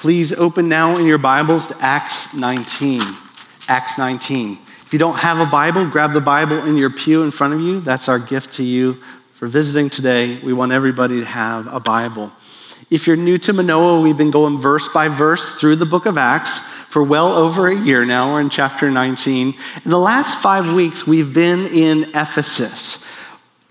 Please open now in your Bibles to Acts 19. Acts 19. If you don't have a Bible, grab the Bible in your pew in front of you. That's our gift to you for visiting today. We want everybody to have a Bible. If you're new to Manoa, we've been going verse by verse through the book of Acts for well over a year now. We're in chapter 19. In the last five weeks, we've been in Ephesus.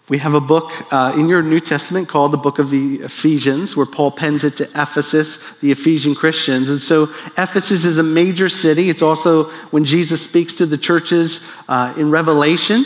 We have a book uh, in your New Testament called the Book of the Ephesians, where Paul pens it to Ephesus, the Ephesian Christians. And so Ephesus is a major city. It's also when Jesus speaks to the churches uh, in Revelation.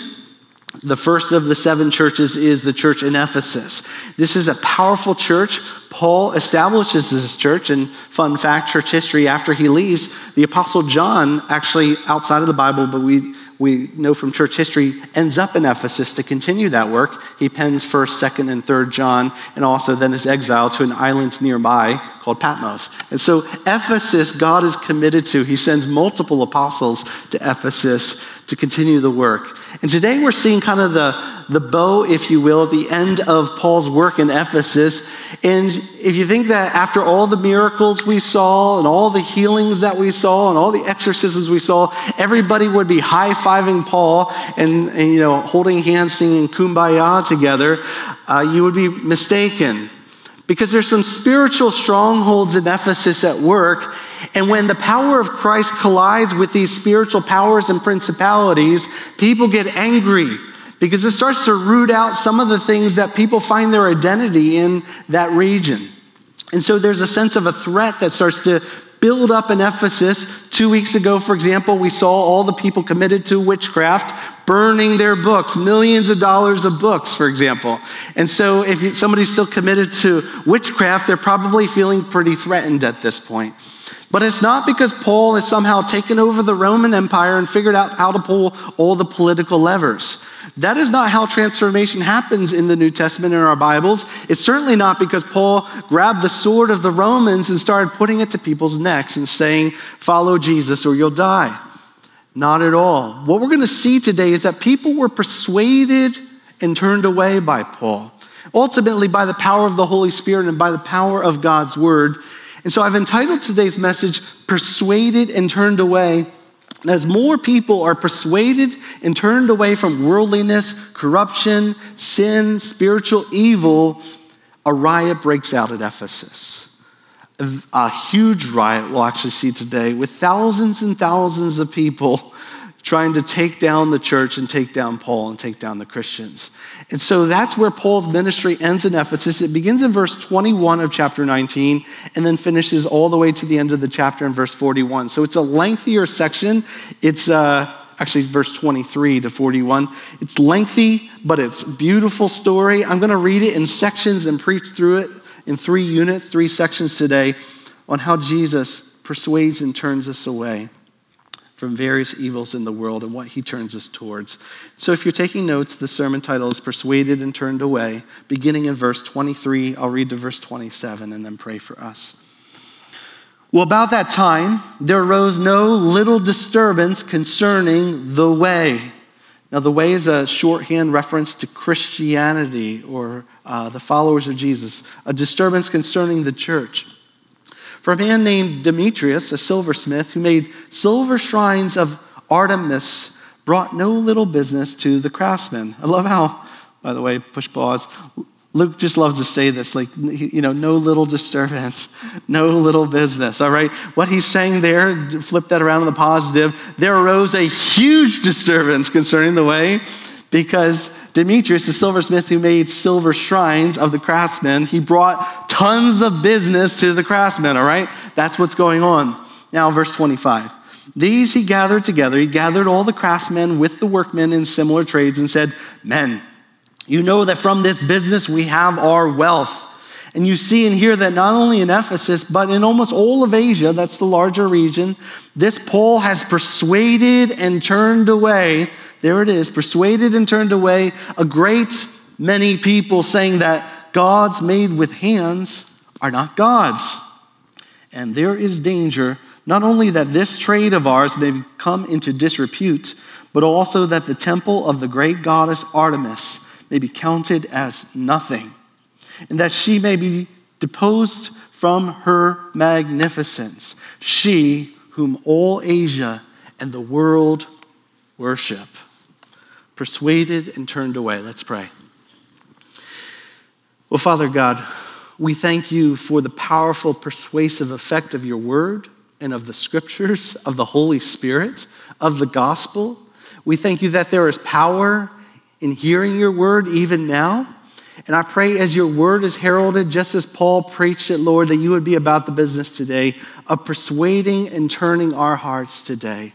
The first of the seven churches is the church in Ephesus. This is a powerful church. Paul establishes this church, and fun fact, church history, after he leaves, the Apostle John, actually outside of the Bible, but we we know from church history, ends up in Ephesus to continue that work. He pens 1st, 2nd, and 3rd John, and also then is exiled to an island nearby called Patmos. And so, Ephesus, God is committed to. He sends multiple apostles to Ephesus to continue the work. And today we're seeing kind of the, the bow, if you will, at the end of Paul's work in Ephesus. And if you think that after all the miracles we saw and all the healings that we saw and all the exorcisms we saw, everybody would be high fiving Paul and, and, you know holding hands, singing "Kumbaya" together, uh, you would be mistaken. Because there's some spiritual strongholds in Ephesus at work. And when the power of Christ collides with these spiritual powers and principalities, people get angry because it starts to root out some of the things that people find their identity in that region. And so there's a sense of a threat that starts to build up in Ephesus. Two weeks ago, for example, we saw all the people committed to witchcraft burning their books, millions of dollars of books, for example. And so if somebody's still committed to witchcraft, they're probably feeling pretty threatened at this point. But it's not because Paul has somehow taken over the Roman Empire and figured out how to pull all the political levers. That is not how transformation happens in the New Testament in our Bibles. It's certainly not because Paul grabbed the sword of the Romans and started putting it to people's necks and saying, Follow Jesus or you'll die. Not at all. What we're going to see today is that people were persuaded and turned away by Paul, ultimately by the power of the Holy Spirit and by the power of God's word. And so I've entitled today's message, Persuaded and Turned Away. And as more people are persuaded and turned away from worldliness, corruption, sin, spiritual evil, a riot breaks out at Ephesus. A huge riot we'll actually see today with thousands and thousands of people trying to take down the church and take down Paul and take down the Christians. And so that's where Paul's ministry ends in Ephesus. It begins in verse 21 of chapter 19 and then finishes all the way to the end of the chapter in verse 41. So it's a lengthier section. It's uh, actually verse 23 to 41. It's lengthy, but it's beautiful story. I'm going to read it in sections and preach through it in three units, three sections today on how Jesus persuades and turns us away from various evils in the world and what he turns us towards. So, if you're taking notes, the sermon title is Persuaded and Turned Away, beginning in verse 23. I'll read to verse 27 and then pray for us. Well, about that time, there arose no little disturbance concerning the way. Now, the way is a shorthand reference to Christianity or uh, the followers of Jesus, a disturbance concerning the church. For a man named Demetrius, a silversmith, who made silver shrines of Artemis, brought no little business to the craftsmen. I love how, by the way, push pause. Luke just loves to say this, like, you know, no little disturbance, no little business, all right? What he's saying there, flip that around in the positive, there arose a huge disturbance concerning the way because Demetrius, the silversmith who made silver shrines of the craftsmen, he brought tons of business to the craftsmen, all right? That's what's going on. Now, verse 25. These he gathered together. He gathered all the craftsmen with the workmen in similar trades and said, Men, you know that from this business we have our wealth. And you see and hear that not only in Ephesus, but in almost all of Asia, that's the larger region, this Paul has persuaded and turned away there it is, persuaded and turned away a great many people saying that gods made with hands are not gods. And there is danger not only that this trade of ours may come into disrepute, but also that the temple of the great goddess Artemis may be counted as nothing, and that she may be deposed from her magnificence, she whom all Asia and the world worship. Persuaded and turned away. Let's pray. Well, Father God, we thank you for the powerful, persuasive effect of your word and of the scriptures, of the Holy Spirit, of the gospel. We thank you that there is power in hearing your word even now. And I pray as your word is heralded, just as Paul preached it, Lord, that you would be about the business today of persuading and turning our hearts today.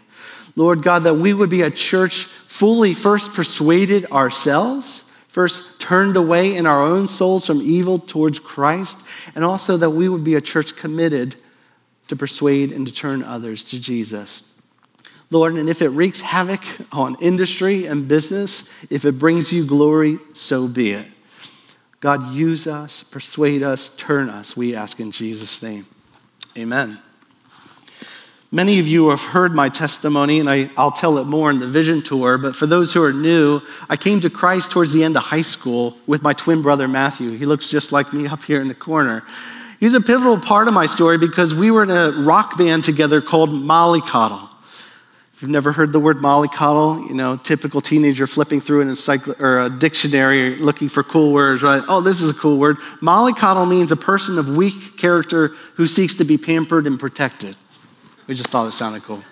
Lord God, that we would be a church fully first persuaded ourselves, first turned away in our own souls from evil towards Christ, and also that we would be a church committed to persuade and to turn others to Jesus. Lord, and if it wreaks havoc on industry and business, if it brings you glory, so be it. God, use us, persuade us, turn us, we ask in Jesus' name. Amen. Many of you have heard my testimony, and I, will tell it more in the vision tour. But for those who are new, I came to Christ towards the end of high school with my twin brother Matthew. He looks just like me up here in the corner. He's a pivotal part of my story because we were in a rock band together called Mollycoddle. You've never heard the word mollycoddle, you know, typical teenager flipping through an encycl- or a dictionary looking for cool words, right? Oh, this is a cool word. Mollycoddle means a person of weak character who seeks to be pampered and protected. We just thought it sounded cool.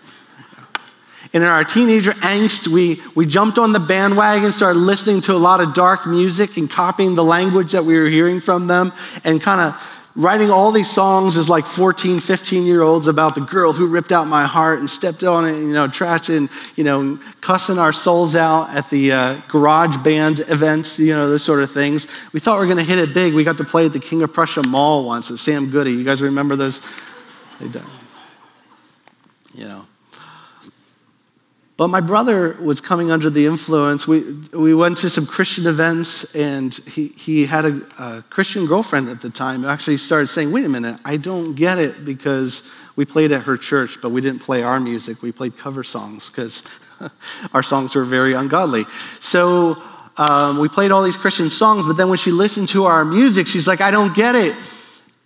And in our teenager angst, we, we jumped on the bandwagon, started listening to a lot of dark music and copying the language that we were hearing from them and kind of writing all these songs as like 14, 15 year olds about the girl who ripped out my heart and stepped on it, you know, trashing, you know, cussing our souls out at the uh, garage band events, you know, those sort of things. We thought we were going to hit it big. We got to play at the King of Prussia Mall once at Sam Goody. You guys remember those? They died. You know. But my brother was coming under the influence. We, we went to some Christian events, and he, he had a, a Christian girlfriend at the time who actually started saying, Wait a minute, I don't get it because we played at her church, but we didn't play our music. We played cover songs because our songs were very ungodly. So um, we played all these Christian songs, but then when she listened to our music, she's like, I don't get it.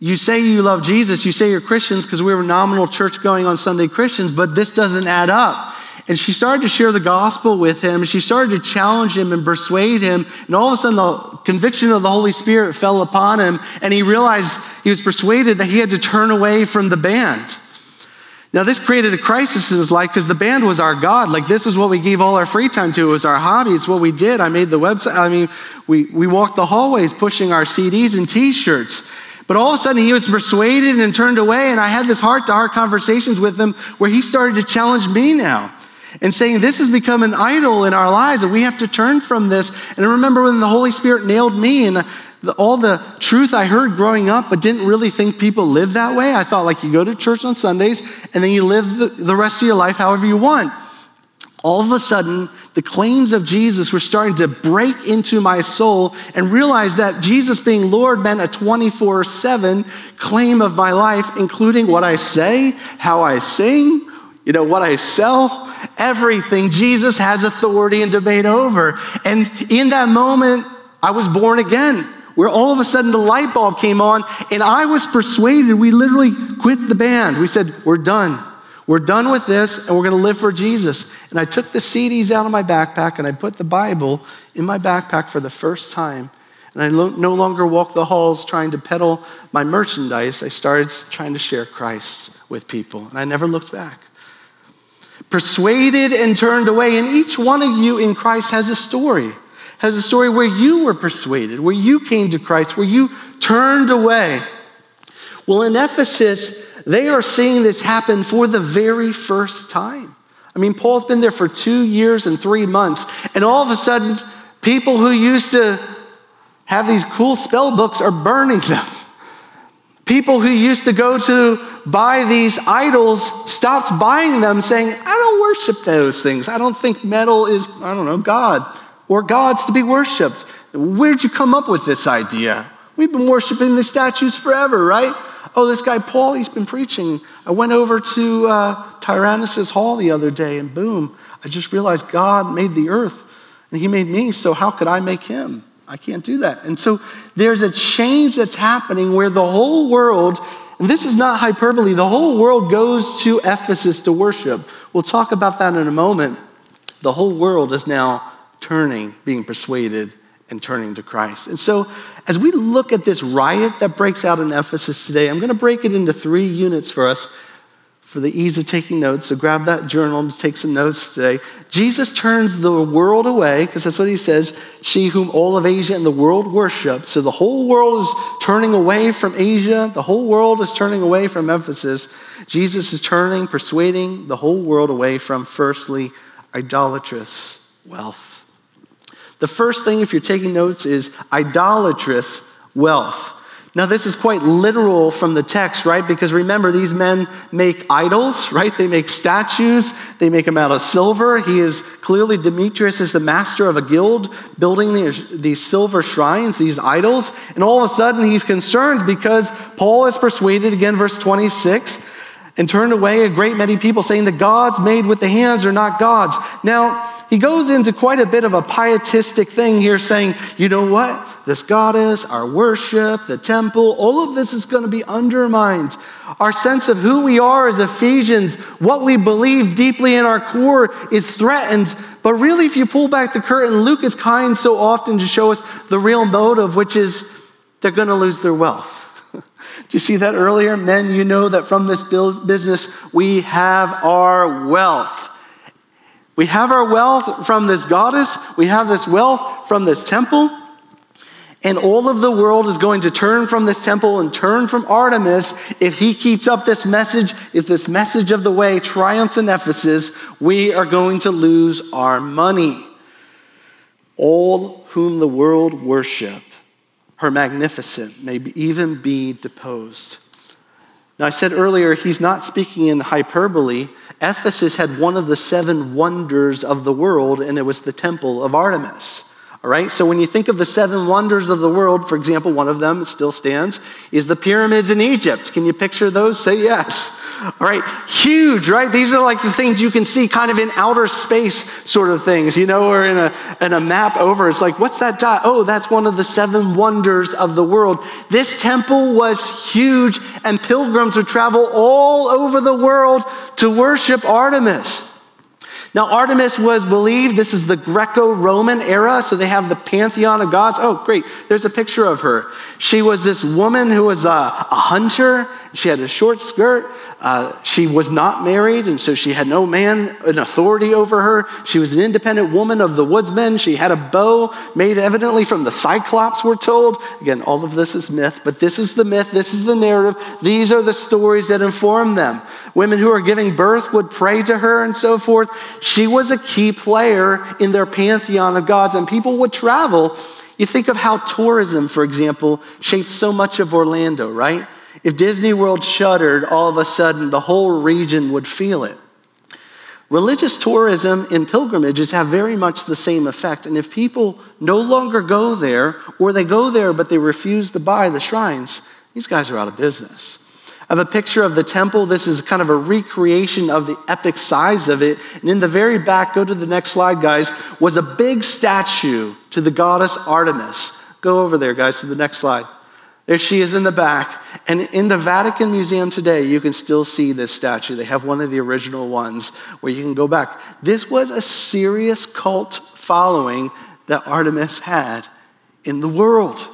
You say you love Jesus, you say you're Christians because we were nominal church going on Sunday Christians, but this doesn't add up. And she started to share the gospel with him. She started to challenge him and persuade him. And all of a sudden, the conviction of the Holy Spirit fell upon him. And he realized he was persuaded that he had to turn away from the band. Now, this created a crisis in his life because the band was our God. Like, this was what we gave all our free time to. It was our hobby. It's what we did. I made the website. I mean, we, we walked the hallways pushing our CDs and t shirts. But all of a sudden, he was persuaded and turned away. And I had this heart to heart conversations with him where he started to challenge me now and saying this has become an idol in our lives and we have to turn from this. And I remember when the Holy Spirit nailed me and the, all the truth I heard growing up, but didn't really think people live that way. I thought like you go to church on Sundays and then you live the, the rest of your life however you want. All of a sudden, the claims of Jesus were starting to break into my soul and realize that Jesus being Lord meant a 24 7 claim of my life, including what I say, how I sing, you know, what I sell, everything. Jesus has authority and domain over. And in that moment, I was born again, where all of a sudden the light bulb came on, and I was persuaded. We literally quit the band. We said, We're done. We're done with this, and we're going to live for Jesus. And I took the CDs out of my backpack, and I put the Bible in my backpack for the first time. And I no longer walked the halls trying to peddle my merchandise. I started trying to share Christ with people, and I never looked back persuaded and turned away. And each one of you in Christ has a story, has a story where you were persuaded, where you came to Christ, where you turned away. Well, in Ephesus, they are seeing this happen for the very first time. I mean, Paul's been there for two years and three months, and all of a sudden, people who used to have these cool spell books are burning them. People who used to go to buy these idols stopped buying them, saying, I don't worship those things. I don't think metal is, I don't know, God or gods to be worshiped. Where'd you come up with this idea? We've been worshiping the statues forever, right? Oh, this guy Paul, he's been preaching. I went over to uh, Tyrannus' hall the other day, and boom, I just realized God made the earth and he made me, so how could I make him? I can't do that. And so there's a change that's happening where the whole world, and this is not hyperbole, the whole world goes to Ephesus to worship. We'll talk about that in a moment. The whole world is now turning, being persuaded, and turning to Christ. And so, as we look at this riot that breaks out in Ephesus today, I'm going to break it into three units for us for the ease of taking notes. So grab that journal to take some notes today. Jesus turns the world away, because that's what he says, she whom all of Asia and the world worship. So the whole world is turning away from Asia, the whole world is turning away from Ephesus. Jesus is turning, persuading the whole world away from, firstly, idolatrous wealth. The first thing, if you're taking notes, is idolatrous wealth. Now, this is quite literal from the text, right? Because remember, these men make idols, right? They make statues. They make them out of silver. He is clearly, Demetrius is the master of a guild building these, these silver shrines, these idols. And all of a sudden, he's concerned because Paul is persuaded, again, verse 26, and turned away a great many people, saying, The gods made with the hands are not gods. Now, he goes into quite a bit of a pietistic thing here, saying, You know what? This goddess, our worship, the temple, all of this is going to be undermined. Our sense of who we are as Ephesians, what we believe deeply in our core, is threatened. But really, if you pull back the curtain, Luke is kind so often to show us the real motive, which is they're going to lose their wealth. Do you see that earlier? Men, you know that from this business we have our wealth. We have our wealth from this goddess, we have this wealth from this temple. And all of the world is going to turn from this temple and turn from Artemis if he keeps up this message. If this message of the way triumphs in Ephesus, we are going to lose our money. All whom the world worship her magnificent may even be deposed. Now, I said earlier, he's not speaking in hyperbole. Ephesus had one of the seven wonders of the world, and it was the temple of Artemis. All right, so when you think of the seven wonders of the world, for example, one of them still stands, is the pyramids in Egypt. Can you picture those? Say yes. All right, huge, right? These are like the things you can see kind of in outer space sort of things, you know, or in a, in a map over. It's like, what's that dot? Oh, that's one of the seven wonders of the world. This temple was huge, and pilgrims would travel all over the world to worship Artemis. Now, Artemis was believed, this is the Greco Roman era, so they have the pantheon of gods. Oh, great, there's a picture of her. She was this woman who was a, a hunter. She had a short skirt. Uh, she was not married, and so she had no man in authority over her. She was an independent woman of the woodsmen. She had a bow made evidently from the Cyclops, we're told. Again, all of this is myth, but this is the myth, this is the narrative. These are the stories that inform them. Women who are giving birth would pray to her and so forth. She was a key player in their pantheon of gods, and people would travel. You think of how tourism, for example, shapes so much of Orlando, right? If Disney World shuttered, all of a sudden the whole region would feel it. Religious tourism and pilgrimages have very much the same effect. And if people no longer go there, or they go there but they refuse to buy the shrines, these guys are out of business. I have a picture of the temple. This is kind of a recreation of the epic size of it. And in the very back, go to the next slide, guys, was a big statue to the goddess Artemis. Go over there, guys, to the next slide. There she is in the back. And in the Vatican Museum today, you can still see this statue. They have one of the original ones where you can go back. This was a serious cult following that Artemis had in the world.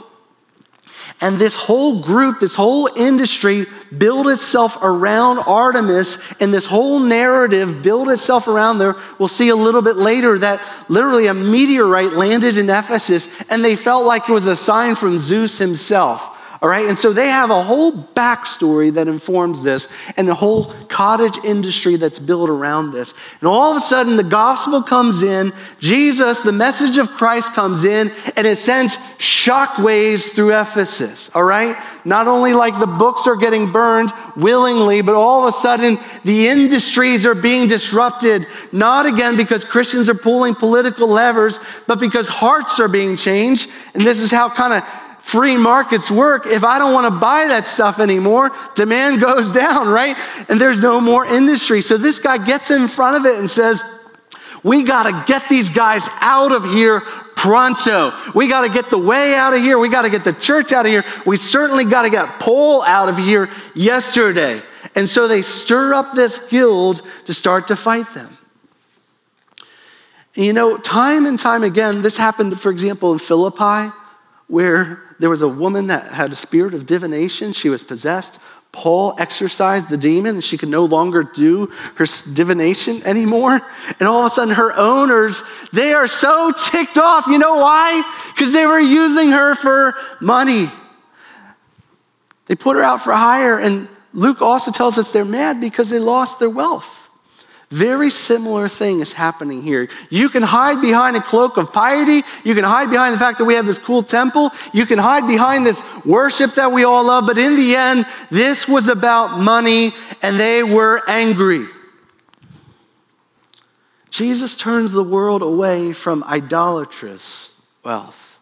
And this whole group, this whole industry built itself around Artemis, and this whole narrative built itself around there. We'll see a little bit later that literally a meteorite landed in Ephesus, and they felt like it was a sign from Zeus himself. All right, and so they have a whole backstory that informs this and a whole cottage industry that's built around this. And all of a sudden, the gospel comes in, Jesus, the message of Christ comes in, and it sends shockwaves through Ephesus. All right, not only like the books are getting burned willingly, but all of a sudden, the industries are being disrupted, not again because Christians are pulling political levers, but because hearts are being changed. And this is how kind of free markets work. If I don't want to buy that stuff anymore, demand goes down, right? And there's no more industry. So this guy gets in front of it and says, We got to get these guys out of here pronto. We got to get the way out of here. We got to get the church out of here. We certainly got to get Paul out of here yesterday. And so they stir up this guild to start to fight them. And you know, time and time again, this happened, for example, in Philippi, where there was a woman that had a spirit of divination. She was possessed. Paul exorcised the demon and she could no longer do her divination anymore. And all of a sudden, her owners, they are so ticked off. You know why? Because they were using her for money. They put her out for hire. And Luke also tells us they're mad because they lost their wealth. Very similar thing is happening here. You can hide behind a cloak of piety. You can hide behind the fact that we have this cool temple. You can hide behind this worship that we all love. But in the end, this was about money and they were angry. Jesus turns the world away from idolatrous wealth.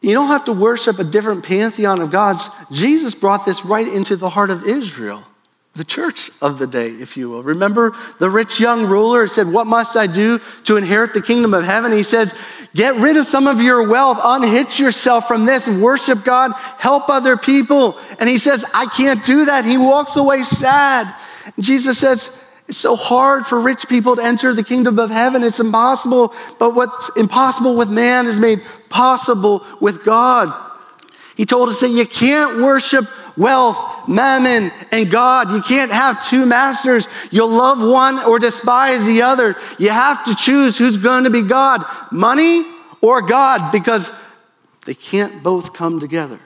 You don't have to worship a different pantheon of gods. Jesus brought this right into the heart of Israel the church of the day, if you will. Remember the rich young ruler said, What must I do to inherit the kingdom of heaven? He says, Get rid of some of your wealth, unhitch yourself from this, worship God, help other people. And he says, I can't do that. He walks away sad. Jesus says, It's so hard for rich people to enter the kingdom of heaven. It's impossible. But what's impossible with man is made possible with God. He told us that you can't worship wealth, mammon, and God. You can't have two masters. You'll love one or despise the other. You have to choose who's going to be God money or God because they can't both come together.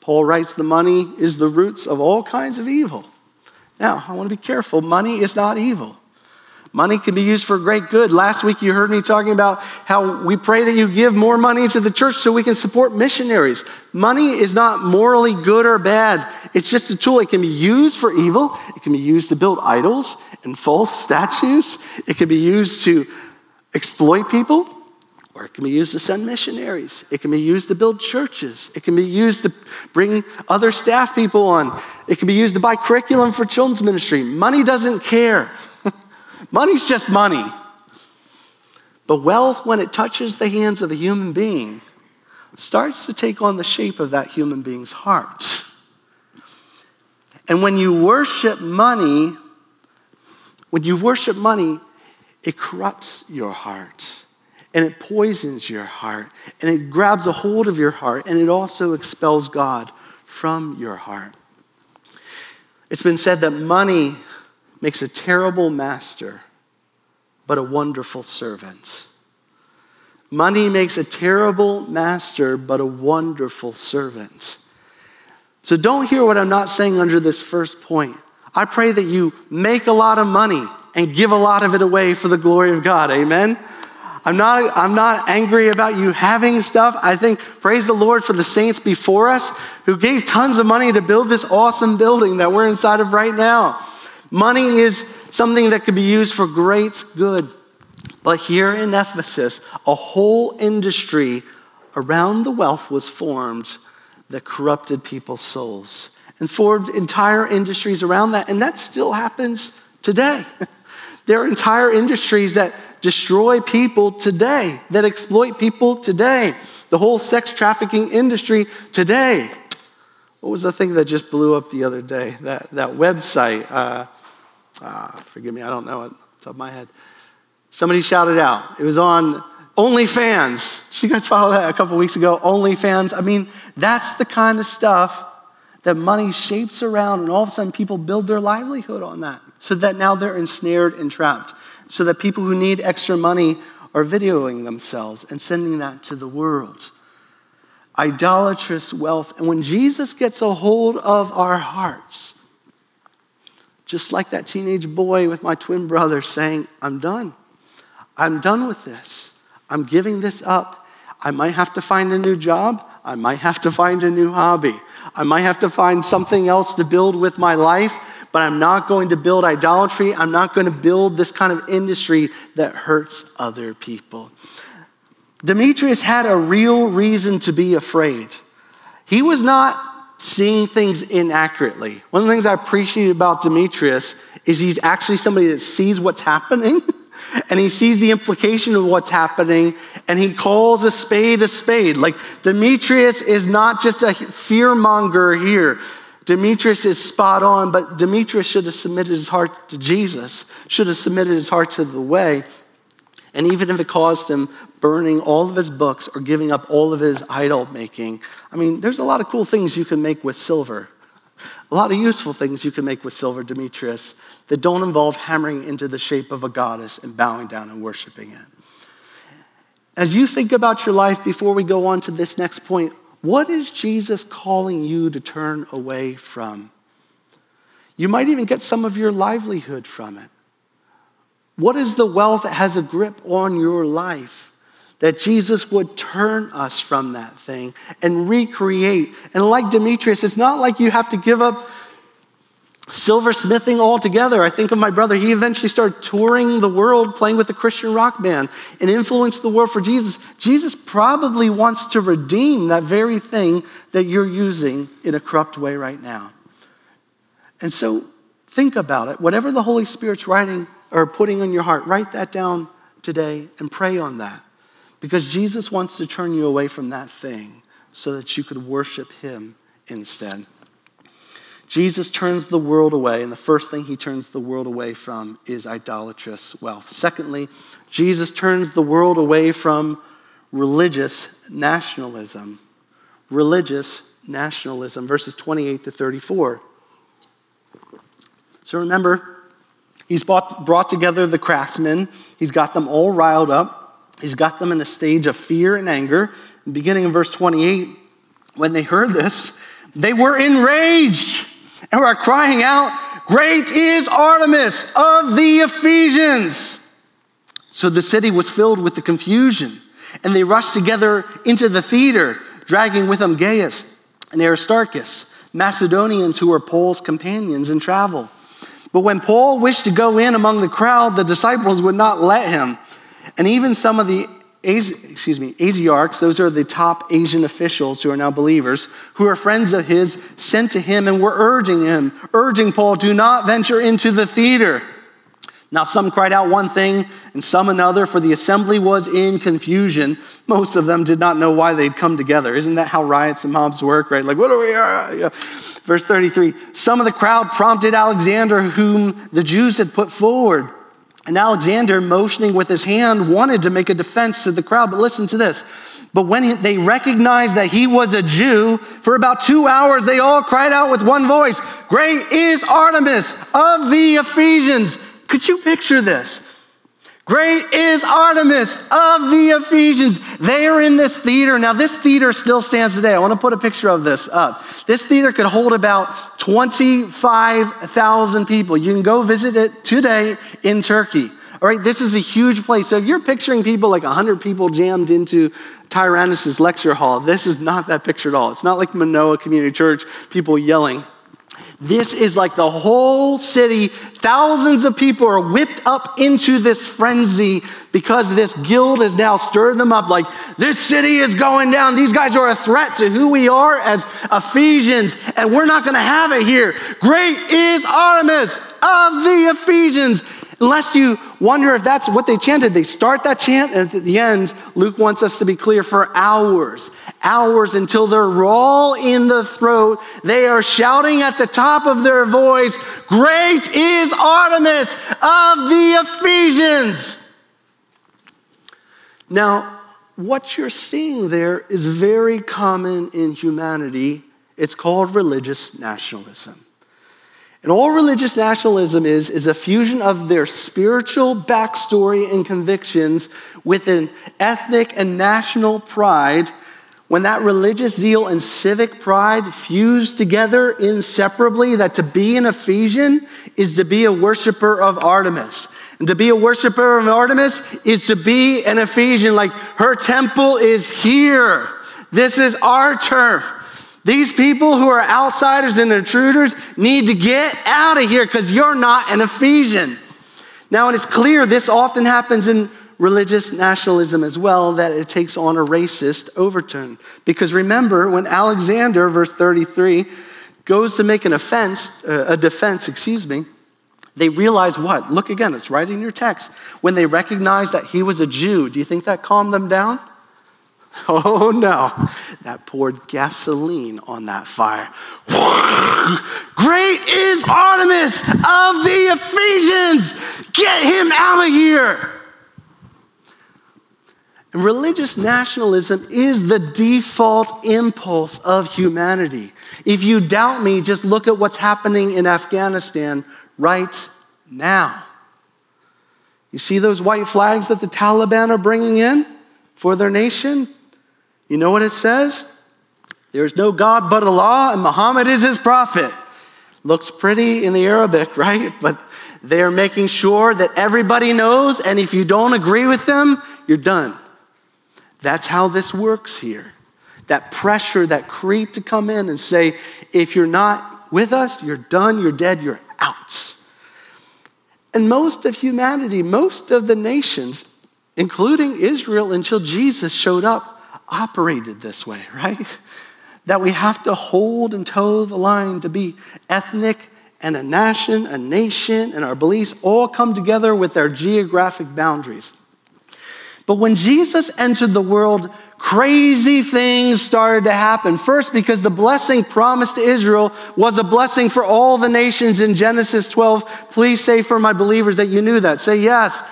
Paul writes the money is the roots of all kinds of evil. Now, I want to be careful. Money is not evil. Money can be used for great good. Last week, you heard me talking about how we pray that you give more money to the church so we can support missionaries. Money is not morally good or bad, it's just a tool. It can be used for evil, it can be used to build idols and false statues, it can be used to exploit people. Or it can be used to send missionaries. It can be used to build churches. It can be used to bring other staff people on. It can be used to buy curriculum for children's ministry. Money doesn't care. Money's just money. But wealth, when it touches the hands of a human being, starts to take on the shape of that human being's heart. And when you worship money, when you worship money, it corrupts your heart and it poisons your heart and it grabs a hold of your heart and it also expels God from your heart. It's been said that money makes a terrible master, but a wonderful servant. Money makes a terrible master, but a wonderful servant. So don't hear what I'm not saying under this first point. I pray that you make a lot of money and give a lot of it away for the glory of God. Amen. I'm not, I'm not angry about you having stuff. I think, praise the Lord for the saints before us who gave tons of money to build this awesome building that we're inside of right now. Money is something that could be used for great good. But here in Ephesus, a whole industry around the wealth was formed that corrupted people's souls and formed entire industries around that. And that still happens today. there are entire industries that destroy people today, that exploit people today. The whole sex trafficking industry today. What was the thing that just blew up the other day? That, that website. Uh, uh, forgive me, I don't know it top my head. Somebody shouted out. It was on OnlyFans. Did you guys follow that a couple weeks ago? OnlyFans. I mean, that's the kind of stuff that money shapes around, and all of a sudden people build their livelihood on that. So that now they're ensnared and trapped. So that people who need extra money are videoing themselves and sending that to the world. Idolatrous wealth. And when Jesus gets a hold of our hearts, just like that teenage boy with my twin brother saying, I'm done. I'm done with this. I'm giving this up. I might have to find a new job. I might have to find a new hobby. I might have to find something else to build with my life, but I'm not going to build idolatry. I'm not going to build this kind of industry that hurts other people. Demetrius had a real reason to be afraid. He was not seeing things inaccurately. One of the things I appreciate about Demetrius is he's actually somebody that sees what's happening and he sees the implication of what's happening and he calls a spade a spade. Like Demetrius is not just a fear monger here. Demetrius is spot on, but Demetrius should have submitted his heart to Jesus, should have submitted his heart to the way. And even if it caused him burning all of his books or giving up all of his idol making, I mean, there's a lot of cool things you can make with silver. A lot of useful things you can make with silver, Demetrius, that don't involve hammering into the shape of a goddess and bowing down and worshiping it. As you think about your life before we go on to this next point, what is Jesus calling you to turn away from? You might even get some of your livelihood from it. What is the wealth that has a grip on your life? That Jesus would turn us from that thing and recreate. And like Demetrius, it's not like you have to give up silversmithing altogether. I think of my brother. He eventually started touring the world playing with a Christian rock band and influenced the world for Jesus. Jesus probably wants to redeem that very thing that you're using in a corrupt way right now. And so think about it. Whatever the Holy Spirit's writing or putting on your heart, write that down today and pray on that. Because Jesus wants to turn you away from that thing so that you could worship Him instead. Jesus turns the world away, and the first thing he turns the world away from is idolatrous wealth. Secondly, Jesus turns the world away from religious nationalism. Religious nationalism, verses 28 to 34. So remember, He's brought, brought together the craftsmen. He's got them all riled up. He's got them in a stage of fear and anger. Beginning in verse 28, when they heard this, they were enraged and were crying out, Great is Artemis of the Ephesians. So the city was filled with the confusion, and they rushed together into the theater, dragging with them Gaius and Aristarchus, Macedonians who were Paul's companions in travel. But when Paul wished to go in among the crowd, the disciples would not let him. And even some of the excuse me, Asiarchs, those are the top Asian officials who are now believers, who are friends of his, sent to him and were urging him, urging Paul, do not venture into the theater. Now, some cried out one thing and some another, for the assembly was in confusion. Most of them did not know why they'd come together. Isn't that how riots and mobs work, right? Like, what are we? Uh, Verse 33 Some of the crowd prompted Alexander, whom the Jews had put forward. And Alexander, motioning with his hand, wanted to make a defense to the crowd. But listen to this. But when they recognized that he was a Jew, for about two hours they all cried out with one voice Great is Artemis of the Ephesians. Could you picture this? Great is Artemis of the Ephesians. They are in this theater. Now, this theater still stands today. I want to put a picture of this up. This theater could hold about 25,000 people. You can go visit it today in Turkey. All right, this is a huge place. So if you're picturing people like 100 people jammed into Tyrannus' lecture hall, this is not that picture at all. It's not like Manoa Community Church, people yelling. This is like the whole city. Thousands of people are whipped up into this frenzy because this guild has now stirred them up. Like, this city is going down. These guys are a threat to who we are as Ephesians, and we're not going to have it here. Great is Artemis of the Ephesians. Unless you wonder if that's what they chanted. They start that chant, and at the end, Luke wants us to be clear for hours, hours until they're raw in the throat. They are shouting at the top of their voice, Great is Artemis of the Ephesians. Now, what you're seeing there is very common in humanity. It's called religious nationalism. And all religious nationalism is, is a fusion of their spiritual backstory and convictions with an ethnic and national pride. When that religious zeal and civic pride fuse together inseparably, that to be an Ephesian is to be a worshiper of Artemis. And to be a worshiper of Artemis is to be an Ephesian, like her temple is here. This is our turf. These people who are outsiders and intruders need to get out of here because you're not an Ephesian. Now, and it's clear this often happens in religious nationalism as well, that it takes on a racist overtone. Because remember, when Alexander, verse 33, goes to make an offense, uh, a defense, excuse me, They realize what? Look again, it's right in your text. When they recognized that he was a Jew, do you think that calmed them down? Oh no, that poured gasoline on that fire. Great is Artemis of the Ephesians! Get him out of here! And religious nationalism is the default impulse of humanity. If you doubt me, just look at what's happening in Afghanistan right now. You see those white flags that the Taliban are bringing in for their nation? You know what it says? There's no God but Allah, and Muhammad is his prophet. Looks pretty in the Arabic, right? But they're making sure that everybody knows, and if you don't agree with them, you're done. That's how this works here. That pressure, that creep to come in and say, if you're not with us, you're done, you're dead, you're out. And most of humanity, most of the nations, including Israel until Jesus showed up, operated this way, right? That we have to hold and toe the line to be ethnic and a nation, a nation, and our beliefs all come together with our geographic boundaries. But when Jesus entered the world, crazy things started to happen. First, because the blessing promised to Israel was a blessing for all the nations in Genesis 12. Please say for my believers that you knew that. Say yes.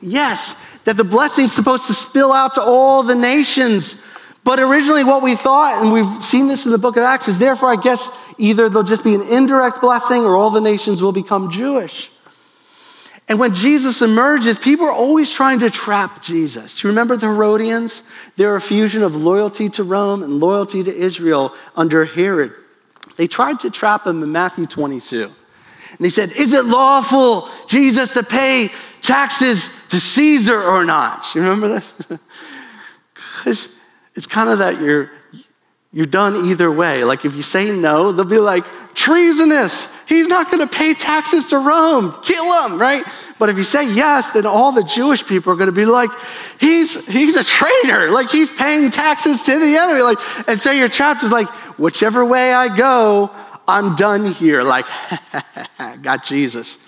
Yes, that the blessing's supposed to spill out to all the nations. But originally, what we thought, and we've seen this in the book of Acts, is therefore, I guess, either there'll just be an indirect blessing or all the nations will become Jewish. And when Jesus emerges, people are always trying to trap Jesus. Do you remember the Herodians? They're a fusion of loyalty to Rome and loyalty to Israel under Herod. They tried to trap him in Matthew 22. And they said, Is it lawful, Jesus, to pay taxes to Caesar or not? You remember this? Because it's kind of that you're, you're done either way. Like if you say no, they'll be like, treasonous. He's not going to pay taxes to Rome. Kill him, right? But if you say yes, then all the Jewish people are going to be like, he's, he's a traitor. Like he's paying taxes to the enemy. Like, and so your chapter's like, whichever way I go, I'm done here. Like, got Jesus.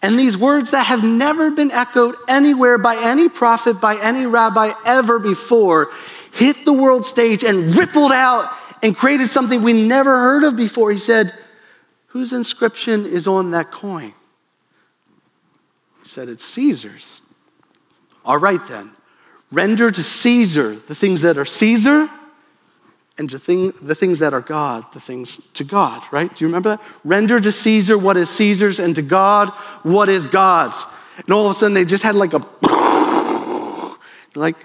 And these words that have never been echoed anywhere by any prophet, by any rabbi ever before, hit the world stage and rippled out and created something we never heard of before. He said, Whose inscription is on that coin? He said, It's Caesar's. All right then. Render to Caesar the things that are Caesar, and to thing, the things that are God, the things to God, right? Do you remember that? Render to Caesar what is Caesar's, and to God what is God's. And all of a sudden they just had like a like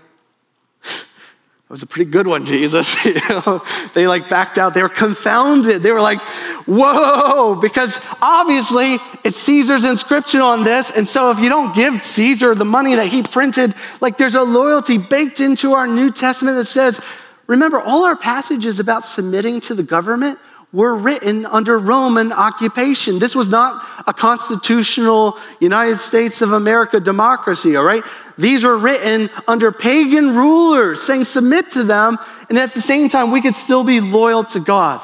that was a pretty good one, Jesus. they like backed out. They were confounded. They were like, whoa, because obviously it's Caesar's inscription on this. And so if you don't give Caesar the money that he printed, like there's a loyalty baked into our New Testament that says, remember, all our passages about submitting to the government were written under Roman occupation. This was not a constitutional United States of America democracy, all right? These were written under pagan rulers saying submit to them, and at the same time, we could still be loyal to God.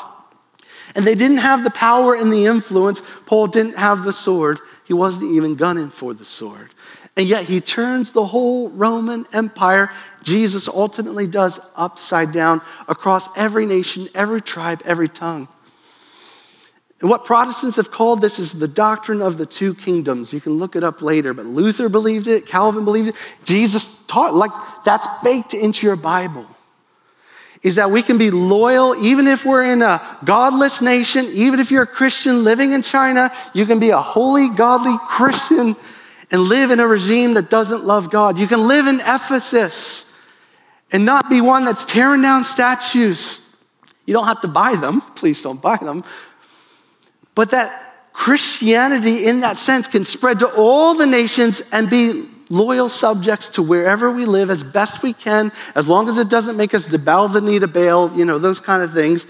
And they didn't have the power and the influence. Paul didn't have the sword, he wasn't even gunning for the sword. And yet he turns the whole Roman Empire, Jesus ultimately does upside down across every nation, every tribe, every tongue. And what Protestants have called this is the doctrine of the two kingdoms. You can look it up later, but Luther believed it, Calvin believed it, Jesus taught, like that's baked into your Bible. Is that we can be loyal even if we're in a godless nation, even if you're a Christian living in China, you can be a holy, godly Christian and live in a regime that doesn't love God. You can live in Ephesus and not be one that's tearing down statues. You don't have to buy them, please don't buy them, but that Christianity, in that sense, can spread to all the nations and be loyal subjects to wherever we live as best we can, as long as it doesn't make us bow the knee to Baal, you know, those kind of things.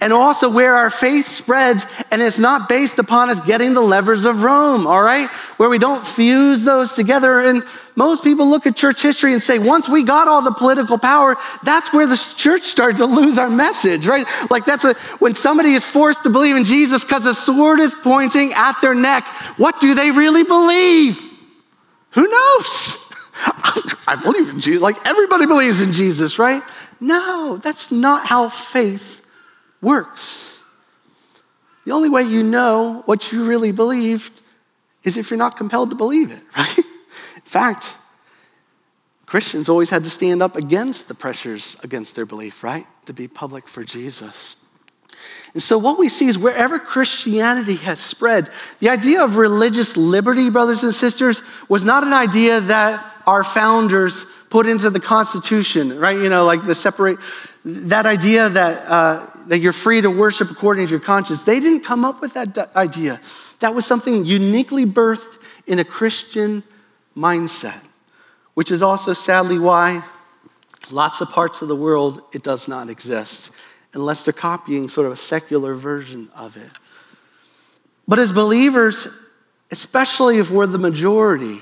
And also where our faith spreads and it's not based upon us getting the levers of Rome, all right? Where we don't fuse those together. And most people look at church history and say, once we got all the political power, that's where the church started to lose our message, right? Like that's a, when somebody is forced to believe in Jesus because a sword is pointing at their neck, what do they really believe? Who knows? I believe in Jesus. Like everybody believes in Jesus, right? No, that's not how faith works. The only way you know what you really believed is if you're not compelled to believe it, right? In fact, Christians always had to stand up against the pressures against their belief, right? To be public for Jesus. And so, what we see is wherever Christianity has spread, the idea of religious liberty, brothers and sisters, was not an idea that our founders put into the Constitution, right? You know, like the separate, that idea that, uh, that you're free to worship according to your conscience. They didn't come up with that idea. That was something uniquely birthed in a Christian mindset, which is also sadly why lots of parts of the world it does not exist unless they're copying sort of a secular version of it. But as believers, especially if we're the majority,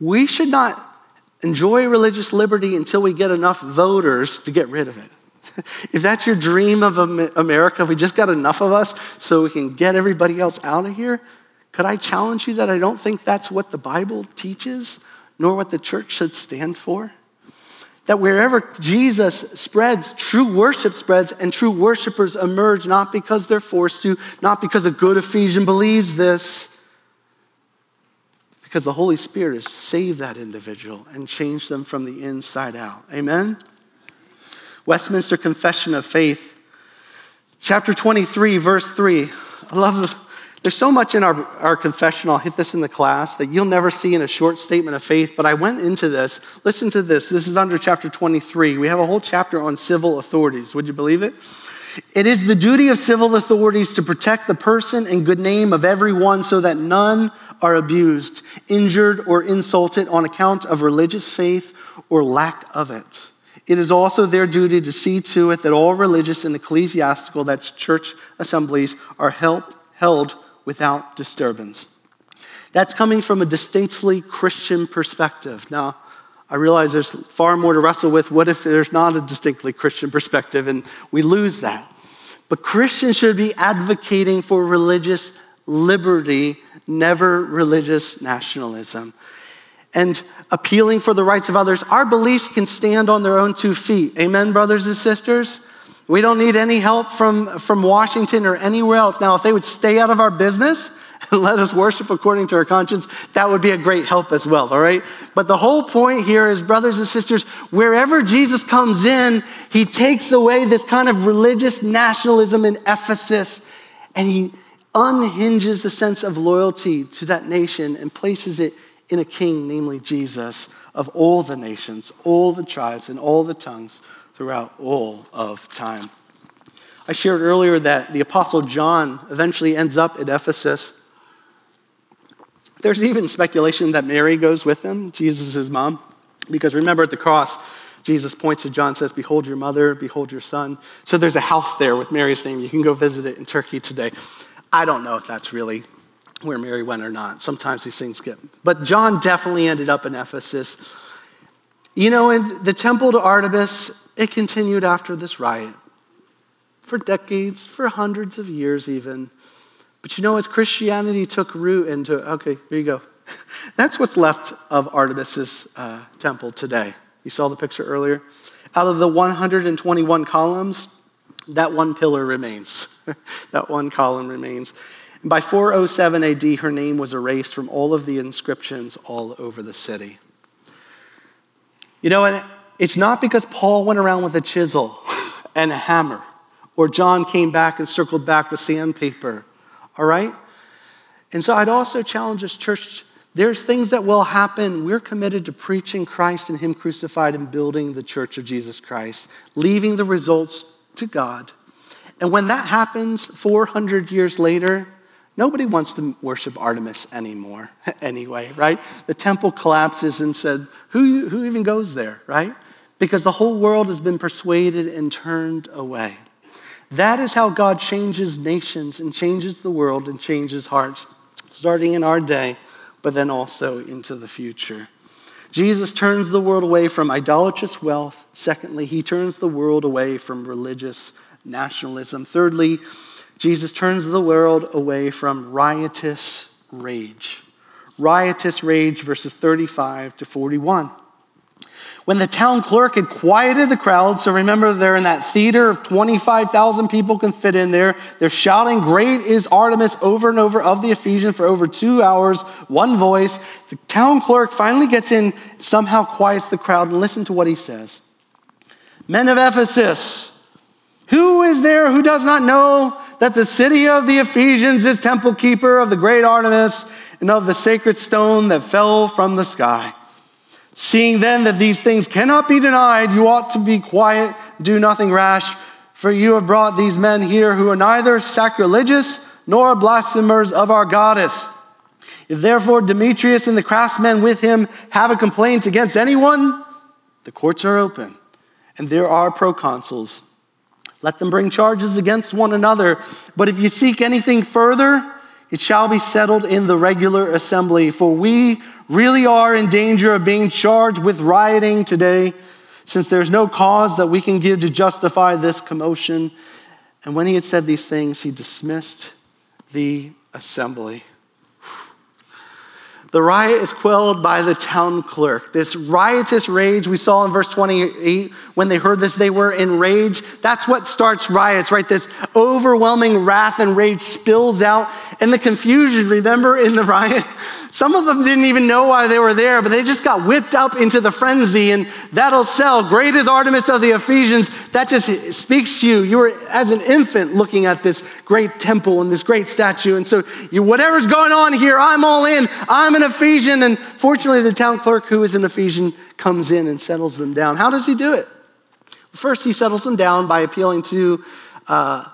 we should not enjoy religious liberty until we get enough voters to get rid of it. If that's your dream of America, if we just got enough of us so we can get everybody else out of here, could I challenge you that I don't think that's what the Bible teaches, nor what the church should stand for? That wherever Jesus spreads, true worship spreads, and true worshipers emerge not because they're forced to, not because a good Ephesian believes this, because the Holy Spirit has saved that individual and changed them from the inside out. Amen? Westminster Confession of Faith, chapter 23, verse 3. I love there's so much in our, our confession, I'll hit this in the class, that you'll never see in a short statement of faith, but I went into this. Listen to this. This is under chapter 23. We have a whole chapter on civil authorities. Would you believe it? It is the duty of civil authorities to protect the person and good name of everyone so that none are abused, injured, or insulted on account of religious faith or lack of it. It is also their duty to see to it that all religious and ecclesiastical, that's church assemblies, are help, held without disturbance. That's coming from a distinctly Christian perspective. Now, I realize there's far more to wrestle with. What if there's not a distinctly Christian perspective and we lose that? But Christians should be advocating for religious liberty, never religious nationalism. And appealing for the rights of others. Our beliefs can stand on their own two feet. Amen, brothers and sisters? We don't need any help from, from Washington or anywhere else. Now, if they would stay out of our business and let us worship according to our conscience, that would be a great help as well, all right? But the whole point here is, brothers and sisters, wherever Jesus comes in, he takes away this kind of religious nationalism in Ephesus and he unhinges the sense of loyalty to that nation and places it in a king, namely Jesus, of all the nations, all the tribes, and all the tongues throughout all of time. I shared earlier that the Apostle John eventually ends up at Ephesus. There's even speculation that Mary goes with him, Jesus' mom, because remember at the cross, Jesus points to John, says, Behold your mother, behold your son. So there's a house there with Mary's name. You can go visit it in Turkey today. I don't know if that's really where Mary went or not. Sometimes these things get. But John definitely ended up in Ephesus. You know, in the temple to Artemis, it continued after this riot for decades, for hundreds of years even. But you know, as Christianity took root into, okay, here you go. That's what's left of Artemis's uh, temple today. You saw the picture earlier? Out of the 121 columns, that one pillar remains. that one column remains. And by 407 AD, her name was erased from all of the inscriptions all over the city. You know, and it's not because Paul went around with a chisel and a hammer, or John came back and circled back with sandpaper, all right? And so I'd also challenge this church there's things that will happen. We're committed to preaching Christ and Him crucified and building the church of Jesus Christ, leaving the results to God. And when that happens 400 years later, Nobody wants to worship Artemis anymore, anyway, right? The temple collapses and said, who, who even goes there, right? Because the whole world has been persuaded and turned away. That is how God changes nations and changes the world and changes hearts, starting in our day, but then also into the future. Jesus turns the world away from idolatrous wealth. Secondly, he turns the world away from religious nationalism. Thirdly, Jesus turns the world away from riotous rage. Riotous rage, verses 35 to 41. When the town clerk had quieted the crowd, so remember they're in that theater of 25,000 people can fit in there. They're shouting, Great is Artemis over and over of the Ephesians for over two hours, one voice. The town clerk finally gets in, somehow quiets the crowd, and listen to what he says. Men of Ephesus, who is there who does not know that the city of the Ephesians is temple keeper of the great Artemis and of the sacred stone that fell from the sky? Seeing then that these things cannot be denied, you ought to be quiet, do nothing rash, for you have brought these men here who are neither sacrilegious nor blasphemers of our goddess. If therefore Demetrius and the craftsmen with him have a complaint against anyone, the courts are open, and there are proconsuls let them bring charges against one another. But if you seek anything further, it shall be settled in the regular assembly. For we really are in danger of being charged with rioting today, since there's no cause that we can give to justify this commotion. And when he had said these things, he dismissed the assembly. The riot is quelled by the town clerk. This riotous rage we saw in verse 28, when they heard this, they were enraged. That's what starts riots, right? This overwhelming wrath and rage spills out. And the confusion, remember, in the riot? Some of them didn't even know why they were there, but they just got whipped up into the frenzy, and that'll sell. Great is Artemis of the Ephesians. That just speaks to you. You were, as an infant, looking at this great temple and this great statue. And so, you, whatever's going on here, I'm all in. I'm an Ephesian. And fortunately, the town clerk, who is an Ephesian, comes in and settles them down. How does he do it? First, he settles them down by appealing to. Uh,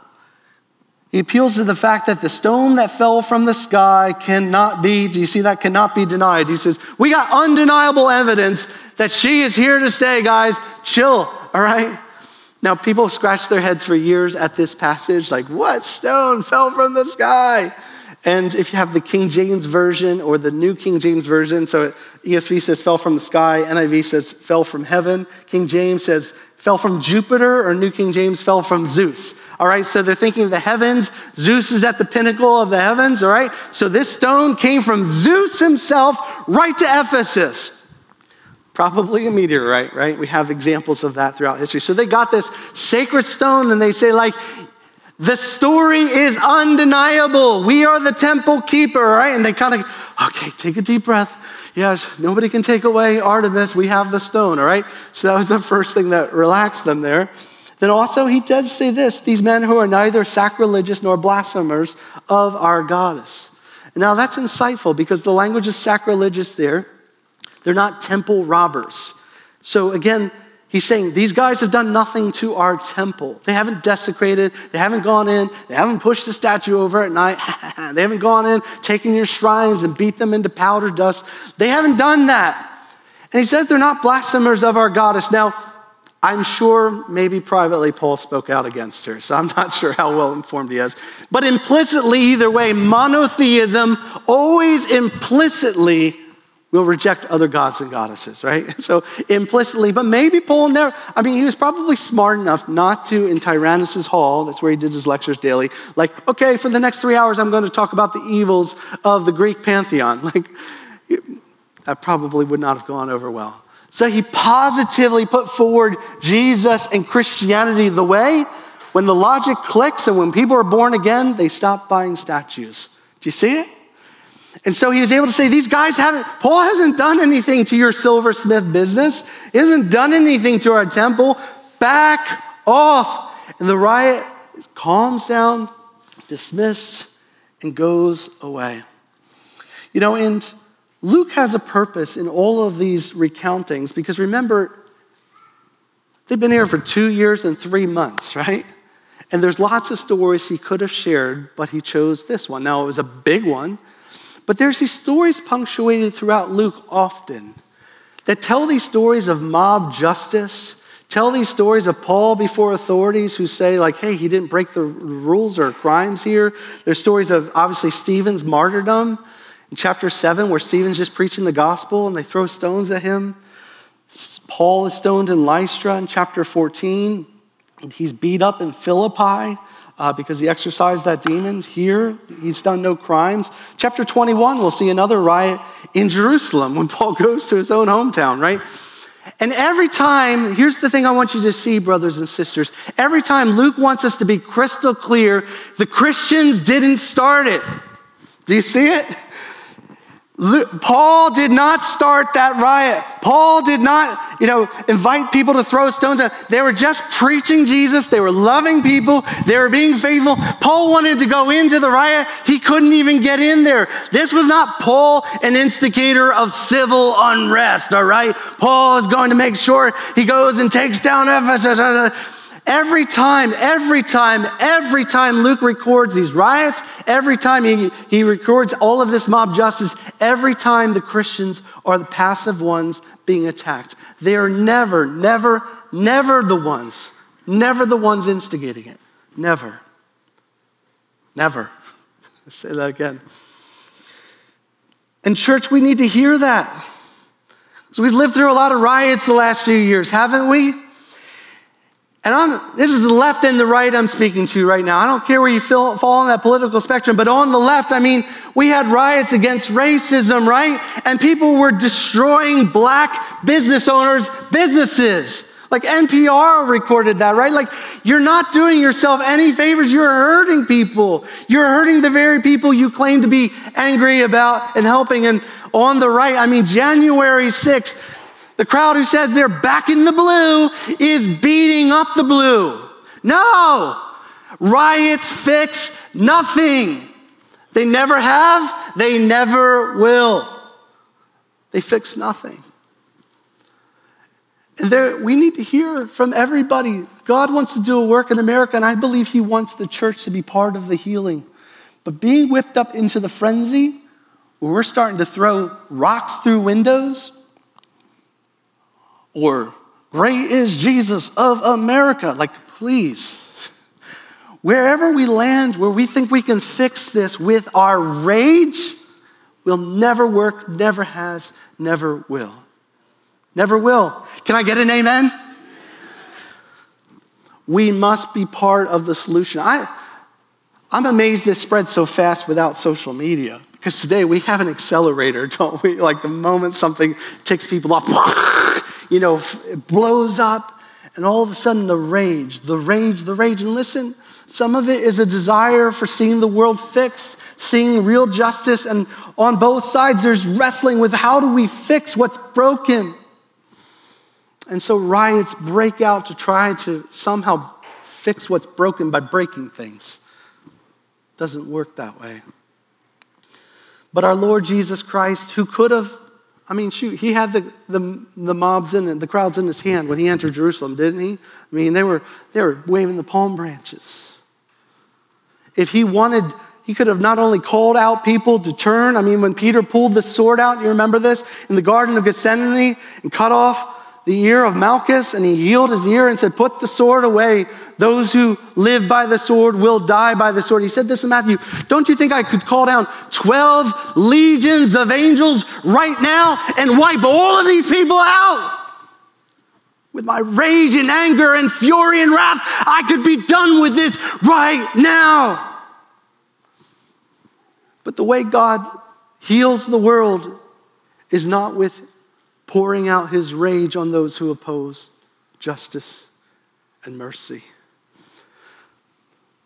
he appeals to the fact that the stone that fell from the sky cannot be, do you see that? Cannot be denied. He says, We got undeniable evidence that she is here to stay, guys. Chill, all right? Now, people have scratched their heads for years at this passage, like, What stone fell from the sky? And if you have the King James Version or the New King James Version, so ESV says fell from the sky, NIV says fell from heaven, King James says fell from Jupiter, or New King James fell from Zeus. All right, so they're thinking the heavens, Zeus is at the pinnacle of the heavens, all right? So this stone came from Zeus himself right to Ephesus. Probably a meteorite, right? We have examples of that throughout history. So they got this sacred stone and they say, like, the story is undeniable. We are the temple keeper, right? And they kind of, okay, take a deep breath. Yes, nobody can take away Artemis. We have the stone, all right? So that was the first thing that relaxed them there. Then also, he does say this these men who are neither sacrilegious nor blasphemers of our goddess. Now, that's insightful because the language is sacrilegious there. They're not temple robbers. So, again, He's saying these guys have done nothing to our temple. They haven't desecrated, they haven't gone in, they haven't pushed the statue over at night, they haven't gone in, taken your shrines and beat them into powder dust. They haven't done that. And he says they're not blasphemers of our goddess. Now, I'm sure maybe privately Paul spoke out against her, so I'm not sure how well informed he is. But implicitly, either way, monotheism always implicitly We'll reject other gods and goddesses, right? So implicitly, but maybe Paul never, I mean, he was probably smart enough not to, in Tyrannus' hall, that's where he did his lectures daily, like, okay, for the next three hours, I'm going to talk about the evils of the Greek pantheon. Like, that probably would not have gone over well. So he positively put forward Jesus and Christianity the way. When the logic clicks and when people are born again, they stop buying statues. Do you see it? And so he was able to say, These guys haven't, Paul hasn't done anything to your silversmith business. He hasn't done anything to our temple. Back off. And the riot calms down, dismissed, and goes away. You know, and Luke has a purpose in all of these recountings because remember, they've been here for two years and three months, right? And there's lots of stories he could have shared, but he chose this one. Now, it was a big one, but there's these stories punctuated throughout Luke often that tell these stories of mob justice, tell these stories of Paul before authorities who say, like, hey, he didn't break the rules or crimes here. There's stories of obviously Stephen's martyrdom in chapter 7, where Stephen's just preaching the gospel and they throw stones at him. Paul is stoned in Lystra in chapter 14. He's beat up in Philippi uh, because he exorcised that demon. Here, he's done no crimes. Chapter 21, we'll see another riot in Jerusalem when Paul goes to his own hometown, right? And every time, here's the thing I want you to see, brothers and sisters. Every time Luke wants us to be crystal clear, the Christians didn't start it. Do you see it? Paul did not start that riot. Paul did not, you know, invite people to throw stones at. They were just preaching Jesus. They were loving people. They were being faithful. Paul wanted to go into the riot. He couldn't even get in there. This was not Paul, an instigator of civil unrest, all right? Paul is going to make sure he goes and takes down Ephesus. Every time, every time, every time Luke records these riots, every time he, he records all of this mob justice, every time the Christians are the passive ones being attacked. They are never, never, never the ones, never the ones instigating it. Never. Never. I'll say that again. And, church, we need to hear that. So we've lived through a lot of riots the last few years, haven't we? And on, this is the left and the right I'm speaking to right now. I don't care where you feel, fall on that political spectrum, but on the left, I mean, we had riots against racism, right? And people were destroying black business owners' businesses. Like NPR recorded that, right? Like, you're not doing yourself any favors. You're hurting people. You're hurting the very people you claim to be angry about and helping. And on the right, I mean, January 6th, the crowd who says they're back in the blue is beating up the blue. No, riots fix nothing. They never have, they never will. They fix nothing. And there, we need to hear from everybody. God wants to do a work in America, and I believe He wants the church to be part of the healing. But being whipped up into the frenzy where we're starting to throw rocks through windows, or great is Jesus of America. Like, please. Wherever we land, where we think we can fix this with our rage, will never work, never has, never will. Never will. Can I get an amen? We must be part of the solution. I, I'm amazed this spread so fast without social media. Because today we have an accelerator, don't we? Like the moment something ticks people off, you know, it blows up, and all of a sudden the rage, the rage, the rage. And listen, some of it is a desire for seeing the world fixed, seeing real justice, and on both sides there's wrestling with how do we fix what's broken. And so riots break out to try to somehow fix what's broken by breaking things. Doesn't work that way. But our Lord Jesus Christ, who could have, I mean, shoot, he had the, the, the mobs in the crowds in his hand when he entered Jerusalem, didn't he? I mean, they were, they were waving the palm branches. If he wanted, he could have not only called out people to turn, I mean, when Peter pulled the sword out, you remember this, in the Garden of Gethsemane and cut off the ear of Malchus and he healed his ear and said, Put the sword away. Those who live by the sword will die by the sword. He said this in Matthew. Don't you think I could call down 12 legions of angels right now and wipe all of these people out? With my rage and anger and fury and wrath, I could be done with this right now. But the way God heals the world is not with pouring out his rage on those who oppose justice and mercy.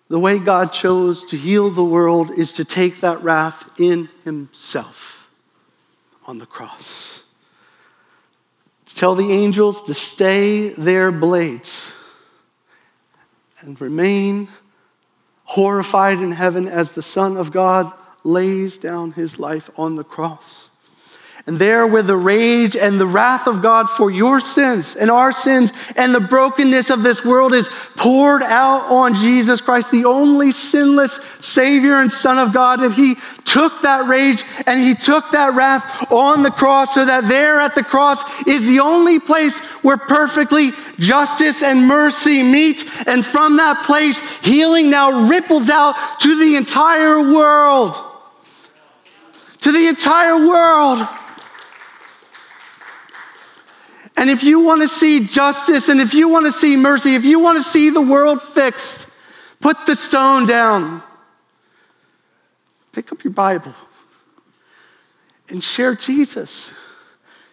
The way God chose to heal the world is to take that wrath in himself on the cross. To tell the angels to stay their blades and remain horrified in heaven as the Son of God lays down his life on the cross. And there, where the rage and the wrath of God for your sins and our sins and the brokenness of this world is poured out on Jesus Christ, the only sinless Savior and Son of God. And He took that rage and He took that wrath on the cross so that there at the cross is the only place where perfectly justice and mercy meet. And from that place, healing now ripples out to the entire world. To the entire world. And if you want to see justice and if you want to see mercy, if you want to see the world fixed, put the stone down. Pick up your Bible and share Jesus.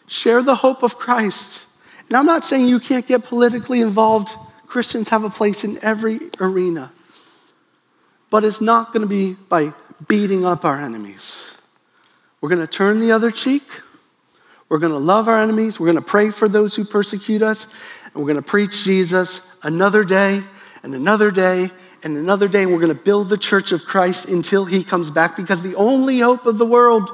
Share the hope of Christ. And I'm not saying you can't get politically involved. Christians have a place in every arena. But it's not going to be by beating up our enemies. We're going to turn the other cheek. We're going to love our enemies. We're going to pray for those who persecute us. And we're going to preach Jesus another day and another day and another day. And we're going to build the church of Christ until he comes back because the only hope of the world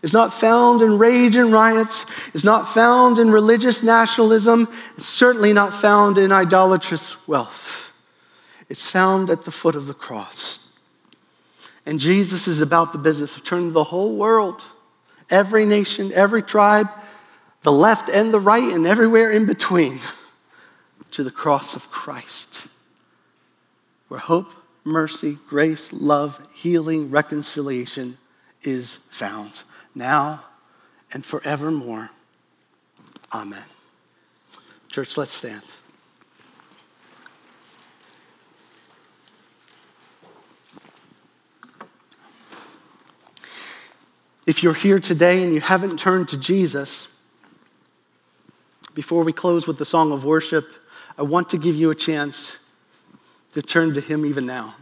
is not found in rage and riots, is not found in religious nationalism, it's certainly not found in idolatrous wealth. It's found at the foot of the cross. And Jesus is about the business of turning the whole world every nation, every tribe, the left and the right, and everywhere in between to the cross of Christ, where hope, mercy, grace, love, healing, reconciliation is found now and forevermore. Amen. Church, let's stand. If you're here today and you haven't turned to Jesus, before we close with the song of worship, I want to give you a chance to turn to Him even now.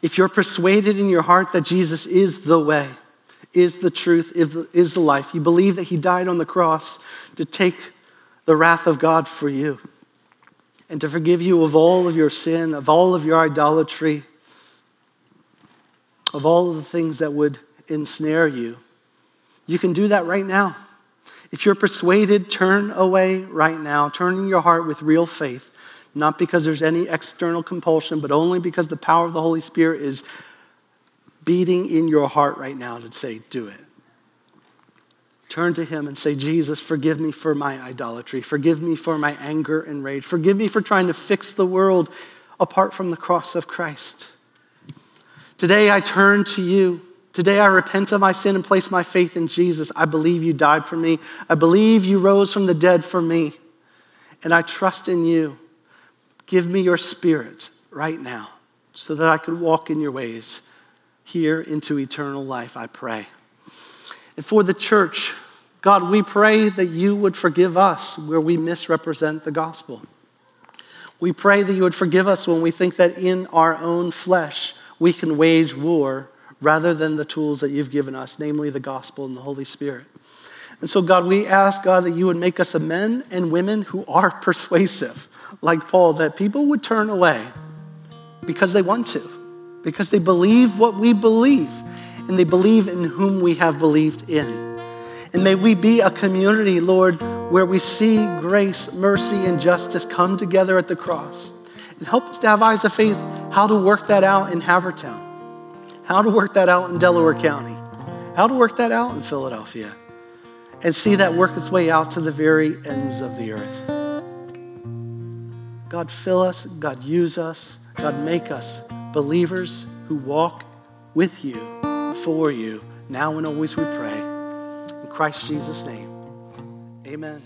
If you're persuaded in your heart that Jesus is the way, is the truth, is the life, you believe that He died on the cross to take the wrath of God for you and to forgive you of all of your sin, of all of your idolatry, of all of the things that would ensnare you. You can do that right now. If you're persuaded, turn away right now. Turn in your heart with real faith, not because there's any external compulsion, but only because the power of the Holy Spirit is beating in your heart right now to say, Do it. Turn to Him and say, Jesus, forgive me for my idolatry. Forgive me for my anger and rage. Forgive me for trying to fix the world apart from the cross of Christ. Today I turn to you. Today I repent of my sin and place my faith in Jesus. I believe you died for me. I believe you rose from the dead for me. And I trust in you. Give me your spirit right now so that I could walk in your ways here into eternal life, I pray. And for the church, God, we pray that you would forgive us where we misrepresent the gospel. We pray that you would forgive us when we think that in our own flesh we can wage war rather than the tools that you've given us, namely the gospel and the Holy Spirit. And so, God, we ask, God, that you would make us a men and women who are persuasive, like Paul, that people would turn away because they want to, because they believe what we believe, and they believe in whom we have believed in. And may we be a community, Lord, where we see grace, mercy, and justice come together at the cross. And help us to have eyes of faith how to work that out in Havertown how to work that out in Delaware County, how to work that out in Philadelphia, and see that work its way out to the very ends of the earth. God, fill us, God, use us, God, make us believers who walk with you, for you, now and always we pray. In Christ Jesus' name, amen.